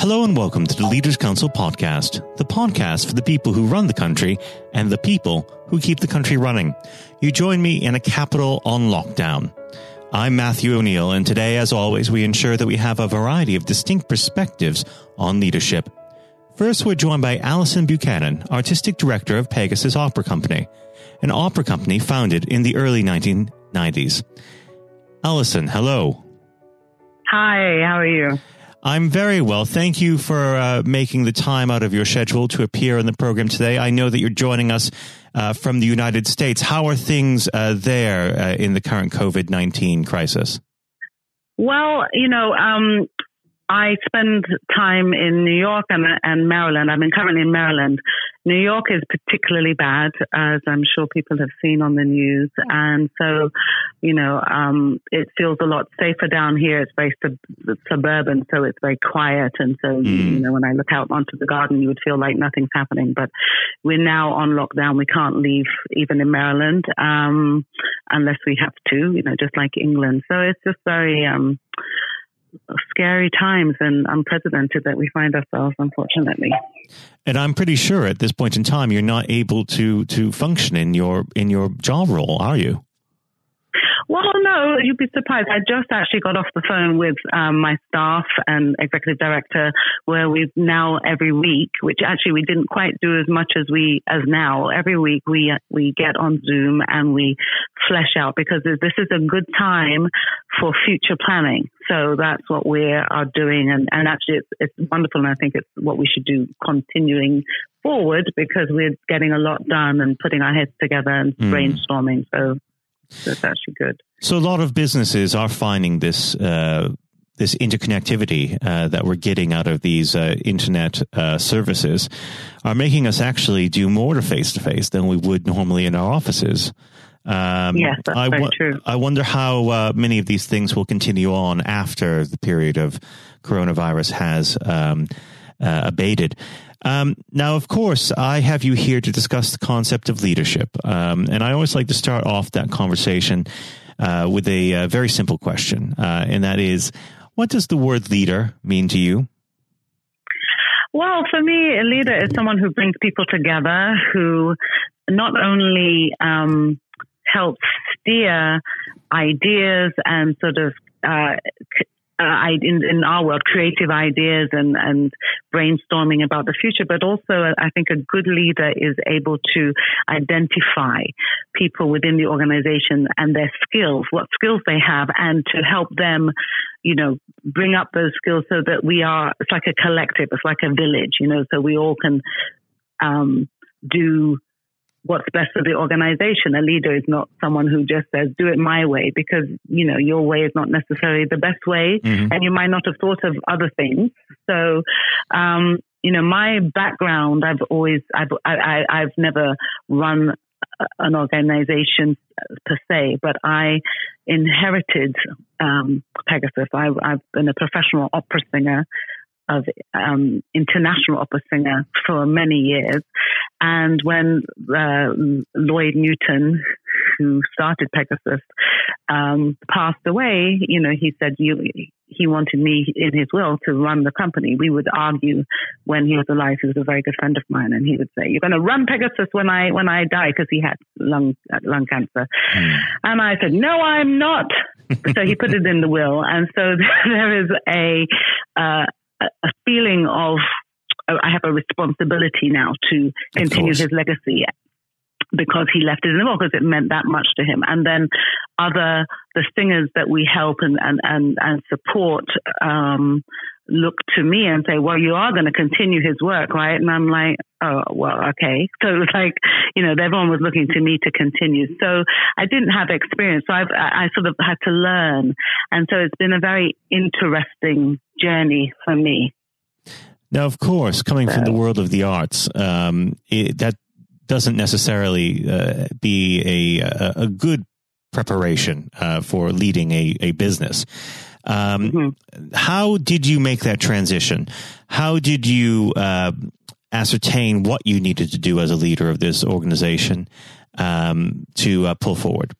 Hello and welcome to the Leaders Council podcast, the podcast for the people who run the country and the people who keep the country running. You join me in a capital on lockdown. I'm Matthew O'Neill, and today, as always, we ensure that we have a variety of distinct perspectives on leadership. First, we're joined by Alison Buchanan, Artistic Director of Pegasus Opera Company, an opera company founded in the early 1990s. Alison, hello. Hi, how are you? I'm very well. Thank you for uh, making the time out of your schedule to appear on the program today. I know that you're joining us uh, from the United States. How are things uh, there uh, in the current COVID 19 crisis? Well, you know, um, I spend time in New York and, and Maryland. I'm currently in Maryland. New York is particularly bad, as I'm sure people have seen on the news. And so, you know, um, it feels a lot safer down here. It's very sub- suburban, so it's very quiet. And so, mm. you know, when I look out onto the garden, you would feel like nothing's happening. But we're now on lockdown. We can't leave even in Maryland um, unless we have to, you know, just like England. So it's just very. Um, scary times and unprecedented that we find ourselves, unfortunately. And I'm pretty sure at this point in time, you're not able to to function in your in your job role, are you? Well, no, you'd be surprised. I just actually got off the phone with um, my staff and executive director, where we've now every week, which actually we didn't quite do as much as we as now. Every week we we get on Zoom and we flesh out because this is a good time for future planning. So that's what we are doing, and and actually it's, it's wonderful, and I think it's what we should do continuing forward because we're getting a lot done and putting our heads together and mm. brainstorming. So that's actually good. So a lot of businesses are finding this uh, this interconnectivity uh, that we're getting out of these uh, internet uh, services are making us actually do more to face to face than we would normally in our offices. Um, yes, that's I very true. I wonder how uh, many of these things will continue on after the period of coronavirus has um, uh, abated. Um, now, of course, I have you here to discuss the concept of leadership. Um, and I always like to start off that conversation uh, with a, uh, very simple question, uh, and that is what does the word leader mean to you? Well, for me, a leader is someone who brings people together, who not only um, helps steer ideas and sort of uh, uh, in, in our world, creative ideas and, and brainstorming about the future, but also I think a good leader is able to identify people within the organization and their skills, what skills they have, and to help them, you know, bring up those skills so that we are, it's like a collective, it's like a village, you know, so we all can um, do what's best for the organization. A leader is not someone who just says, do it my way, because, you know, your way is not necessarily the best way. Mm-hmm. And you might not have thought of other things. So, um, you know, my background, I've always, I've, I, I, have never run an organization per se, but I inherited um, Pegasus. I, I've been a professional opera singer of um, international opera singer for many years. And when uh, Lloyd Newton, who started Pegasus, um, passed away, you know, he said you, he wanted me in his will to run the company. We would argue when he was alive. He was a very good friend of mine, and he would say, "You're going to run Pegasus when I when I die," because he had lung lung cancer. Mm. And I said, "No, I'm not." so he put it in the will, and so there is a uh, a feeling of uh, I have a responsibility now to continue his legacy because he left it in the because it meant that much to him. And then other the singers that we help and and and, and support um, look to me and say, "Well, you are going to continue his work, right?" And I'm like, "Oh, well, okay." So it was like, you know, everyone was looking to me to continue. So I didn't have experience, so I've, I sort of had to learn, and so it's been a very interesting journey for me. Now, of course, coming from the world of the arts, um, it, that doesn't necessarily uh, be a, a good preparation uh, for leading a, a business. Um, mm-hmm. How did you make that transition? How did you uh, ascertain what you needed to do as a leader of this organization um, to uh, pull forward?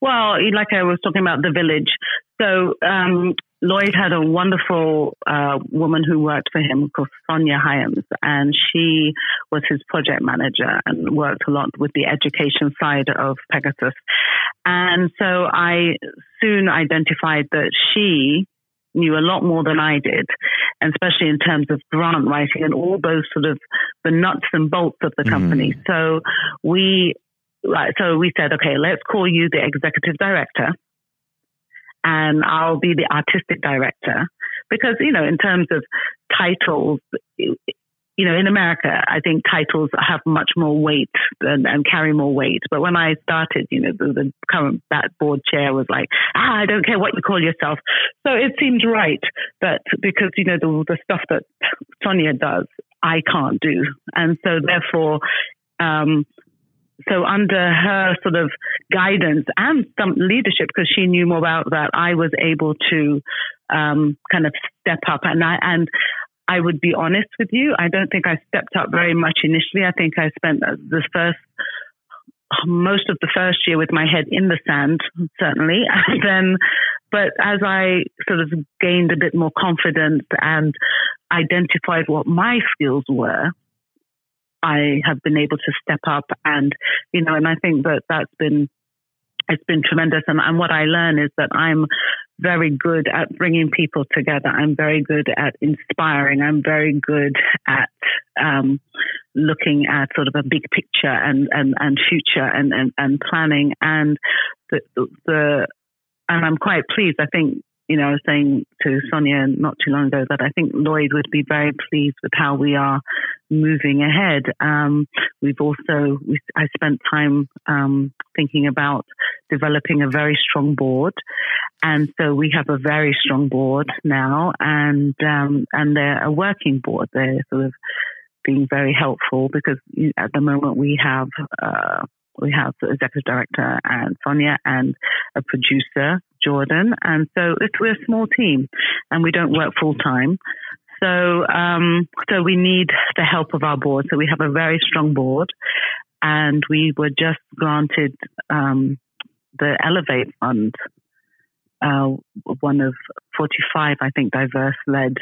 Well, like I was talking about the village. So um, Lloyd had a wonderful uh, woman who worked for him called Sonia Hyams, and she was his project manager and worked a lot with the education side of Pegasus. And so I soon identified that she knew a lot more than I did, and especially in terms of grant writing and all those sort of the nuts and bolts of the company. Mm. So we, so we said, okay, let's call you the executive director and I'll be the artistic director. Because, you know, in terms of titles, you know, in America, I think titles have much more weight and, and carry more weight. But when I started, you know, the, the current that board chair was like, ah, I don't care what you call yourself. So it seemed right that because, you know, the, the stuff that Sonia does, I can't do. And so therefore, um, so under her sort of guidance and some leadership, because she knew more about that, I was able to um, kind of step up. And I and I would be honest with you, I don't think I stepped up very much initially. I think I spent the first most of the first year with my head in the sand, certainly, and then. But as I sort of gained a bit more confidence and identified what my skills were, I have been able to step up and, you know, and I think that that's been, it's been tremendous. And, and what I learn is that I'm very good at bringing people together. I'm very good at inspiring. I'm very good at um, looking at sort of a big picture and, and, and future and, and, and planning. And the, the, and I'm quite pleased. I think you know, I was saying to Sonia not too long ago that I think Lloyd would be very pleased with how we are moving ahead. Um, we've also, we, I spent time um, thinking about developing a very strong board, and so we have a very strong board now, and um, and they're a working board. They're sort of being very helpful because at the moment we have. Uh, we have the executive director and Sonia and a producer, Jordan. And so it's, we're a small team and we don't work full time. So, um, so we need the help of our board. So we have a very strong board and we were just granted, um, the Elevate Fund, uh, one of 45, I think, diverse led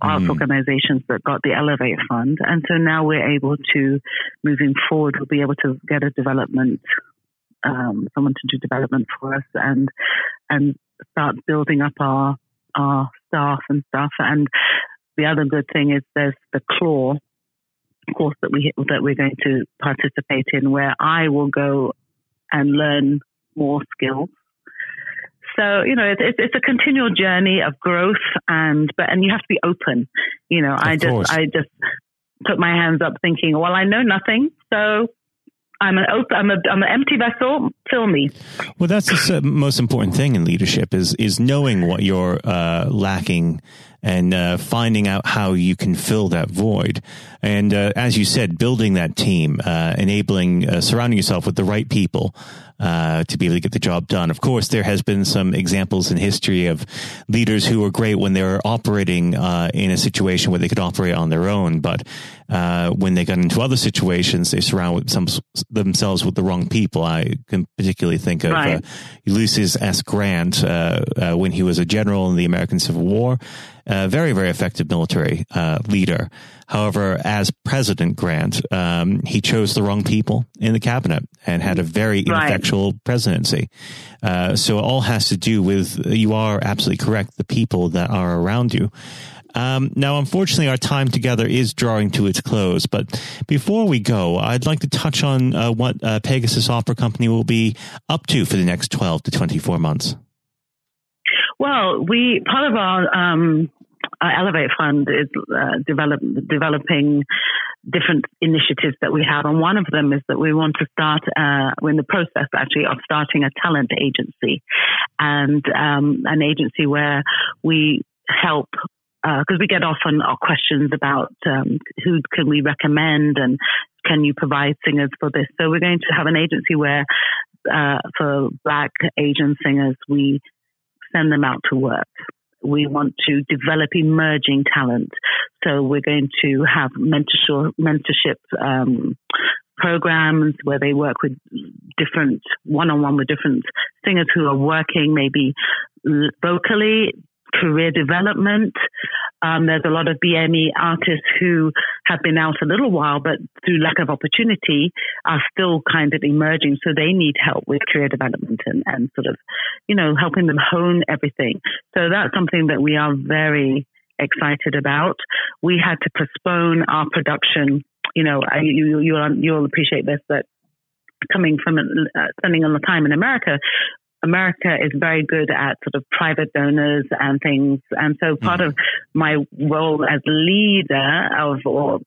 arts mm. organizations that got the Elevate Fund. And so now we're able to, moving forward, we'll be able to get a development, um, someone to do development for us and, and start building up our, our staff and stuff. And the other good thing is there's the Clore course that we, that we're going to participate in where I will go and learn more skills so you know, it's, it's a continual journey of growth, and but and you have to be open. You know, of I course. just I just put my hands up, thinking, well, I know nothing, so I'm an open, I'm a I'm an empty vessel. Fill me. Well, that's the most important thing in leadership is is knowing what you're uh, lacking and uh, finding out how you can fill that void. And uh, as you said, building that team, uh, enabling, uh, surrounding yourself with the right people uh, to be able to get the job done. Of course, there has been some examples in history of leaders who were great when they were operating uh, in a situation where they could operate on their own, but uh, when they got into other situations, they surround some, themselves with the wrong people. I can particularly think of uh, right. Ulysses S. Grant uh, uh, when he was a general in the American Civil War. A very, very effective military leader. However, as President Grant, um, he chose the wrong people in the cabinet and had a very ineffectual right. presidency. Uh, so it all has to do with, you are absolutely correct, the people that are around you. Um, now, unfortunately, our time together is drawing to its close. But before we go, I'd like to touch on uh, what uh, Pegasus Opera Company will be up to for the next 12 to 24 months. Well, we part of our um, our Elevate Fund is uh, develop, developing different initiatives that we have, and one of them is that we want to start. Uh, we're in the process actually of starting a talent agency, and um, an agency where we help because uh, we get often our questions about um, who can we recommend and can you provide singers for this. So we're going to have an agency where uh, for Black Asian singers we send them out to work we want to develop emerging talent. So we're going to have mentorship, um, programs where they work with different one-on-one with different singers who are working maybe vocally career development. Um, there's a lot of BME artists who have been out a little while, but through lack of opportunity are still kind of emerging. So they need help with career development and, and sort of, you know, helping them hone everything. So that's something that we are very excited about. We had to postpone our production. You know, you, you'll, you'll appreciate this, that coming from uh, spending a lot of time in America, America is very good at sort of private donors and things. And so part mm-hmm. of my role as leader of, or,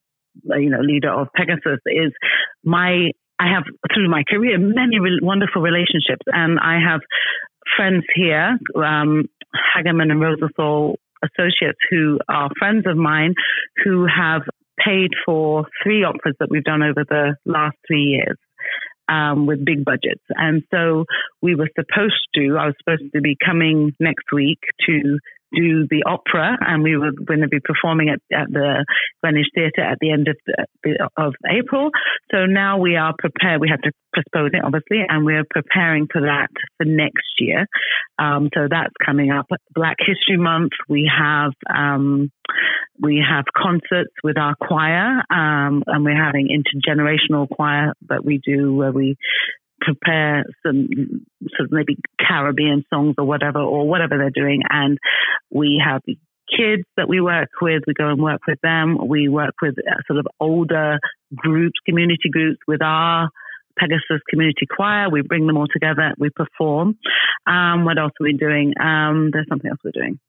you know, leader of Pegasus is my, I have through my career many re- wonderful relationships and I have friends here, um, Hageman and Rosenthal associates who are friends of mine who have paid for three operas that we've done over the last three years um, with big budgets. And so we were supposed to, I was supposed to be coming next week to do the opera, and we were going to be performing at, at the Greenwich Theatre at the end of the, of April. So now we are prepared. We had to postpone it, obviously, and we're preparing for that for next year. Um, so that's coming up. Black History Month. We have um, we have concerts with our choir, um, and we're having intergenerational choir that we do where we prepare some sort of maybe Caribbean songs or whatever, or whatever they're doing. And we have kids that we work with. We go and work with them. We work with sort of older groups, community groups with our Pegasus Community Choir. We bring them all together. We perform. Um, what else are we doing? Um, there's something else we're doing.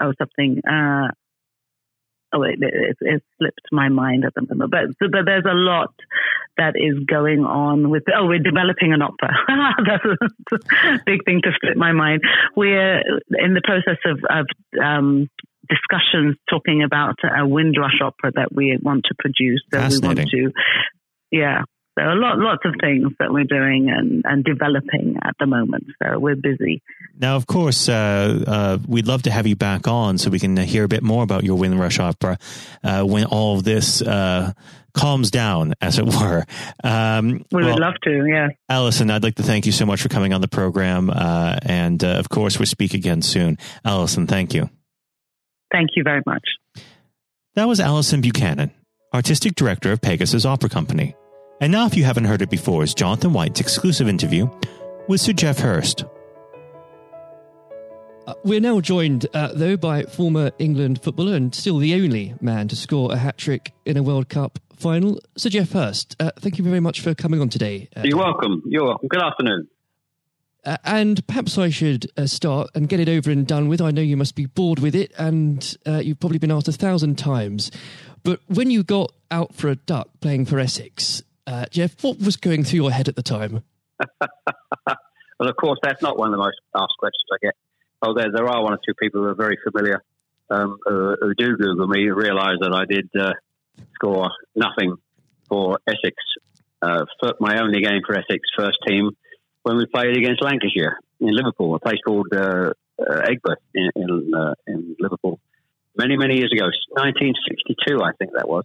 Oh, something. Uh, oh, it, it, it, slipped my mind at the moment. But, but there's a lot that is going on with, oh, we're developing an opera. That's a big thing to slip my mind. We're in the process of, of um, discussions talking about a Windrush opera that we want to produce. So we want to, yeah. So a lot, lots of things that we're doing and, and developing at the moment. So we're busy. Now, of course, uh, uh, we'd love to have you back on so we can hear a bit more about your Windrush opera uh, when all of this uh, calms down, as it were. Um, we well, would love to, yeah. Alison, I'd like to thank you so much for coming on the program. Uh, and uh, of course, we'll speak again soon. Alison, thank you. Thank you very much. That was Alison Buchanan, Artistic Director of Pegasus Opera Company. And now, if you haven't heard it before, is Jonathan White's exclusive interview with Sir Geoff Hurst. Uh, we're now joined, uh, though, by former England footballer and still the only man to score a hat trick in a World Cup final, Sir Geoff Hurst. Uh, thank you very much for coming on today. Uh, You're welcome. You're welcome. Good afternoon. Uh, and perhaps I should uh, start and get it over and done with. I know you must be bored with it, and you've probably been asked a thousand times. But when you got out for a duck playing for Essex, uh, Geoff, what was going through your head at the time? well, of course, that's not one of the most asked questions I get. Oh, there, there are one or two people who are very familiar um, who, do Google me, realise that I did uh, score nothing for Essex, uh, my only game for Essex first team when we played against Lancashire in Liverpool, a place called uh, uh Aigburth in, in, uh, in Liverpool, many, many years ago, 1962, I think that was.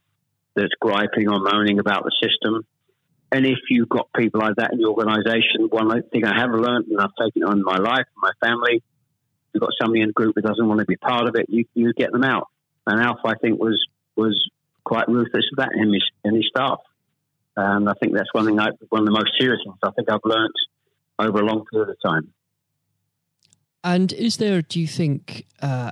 that's griping or moaning about the system. And if you've got people like that in your organisation, one thing I have learned, and I've taken on my life, and my family, you've got somebody in the group that doesn't want to be part of it, you, you get them out. And Alf, I think, was was quite ruthless with that in his, staff. And I think that's one thing, I, one of the most serious things I think I've learnt over a long period of time. And is there, do you think, uh,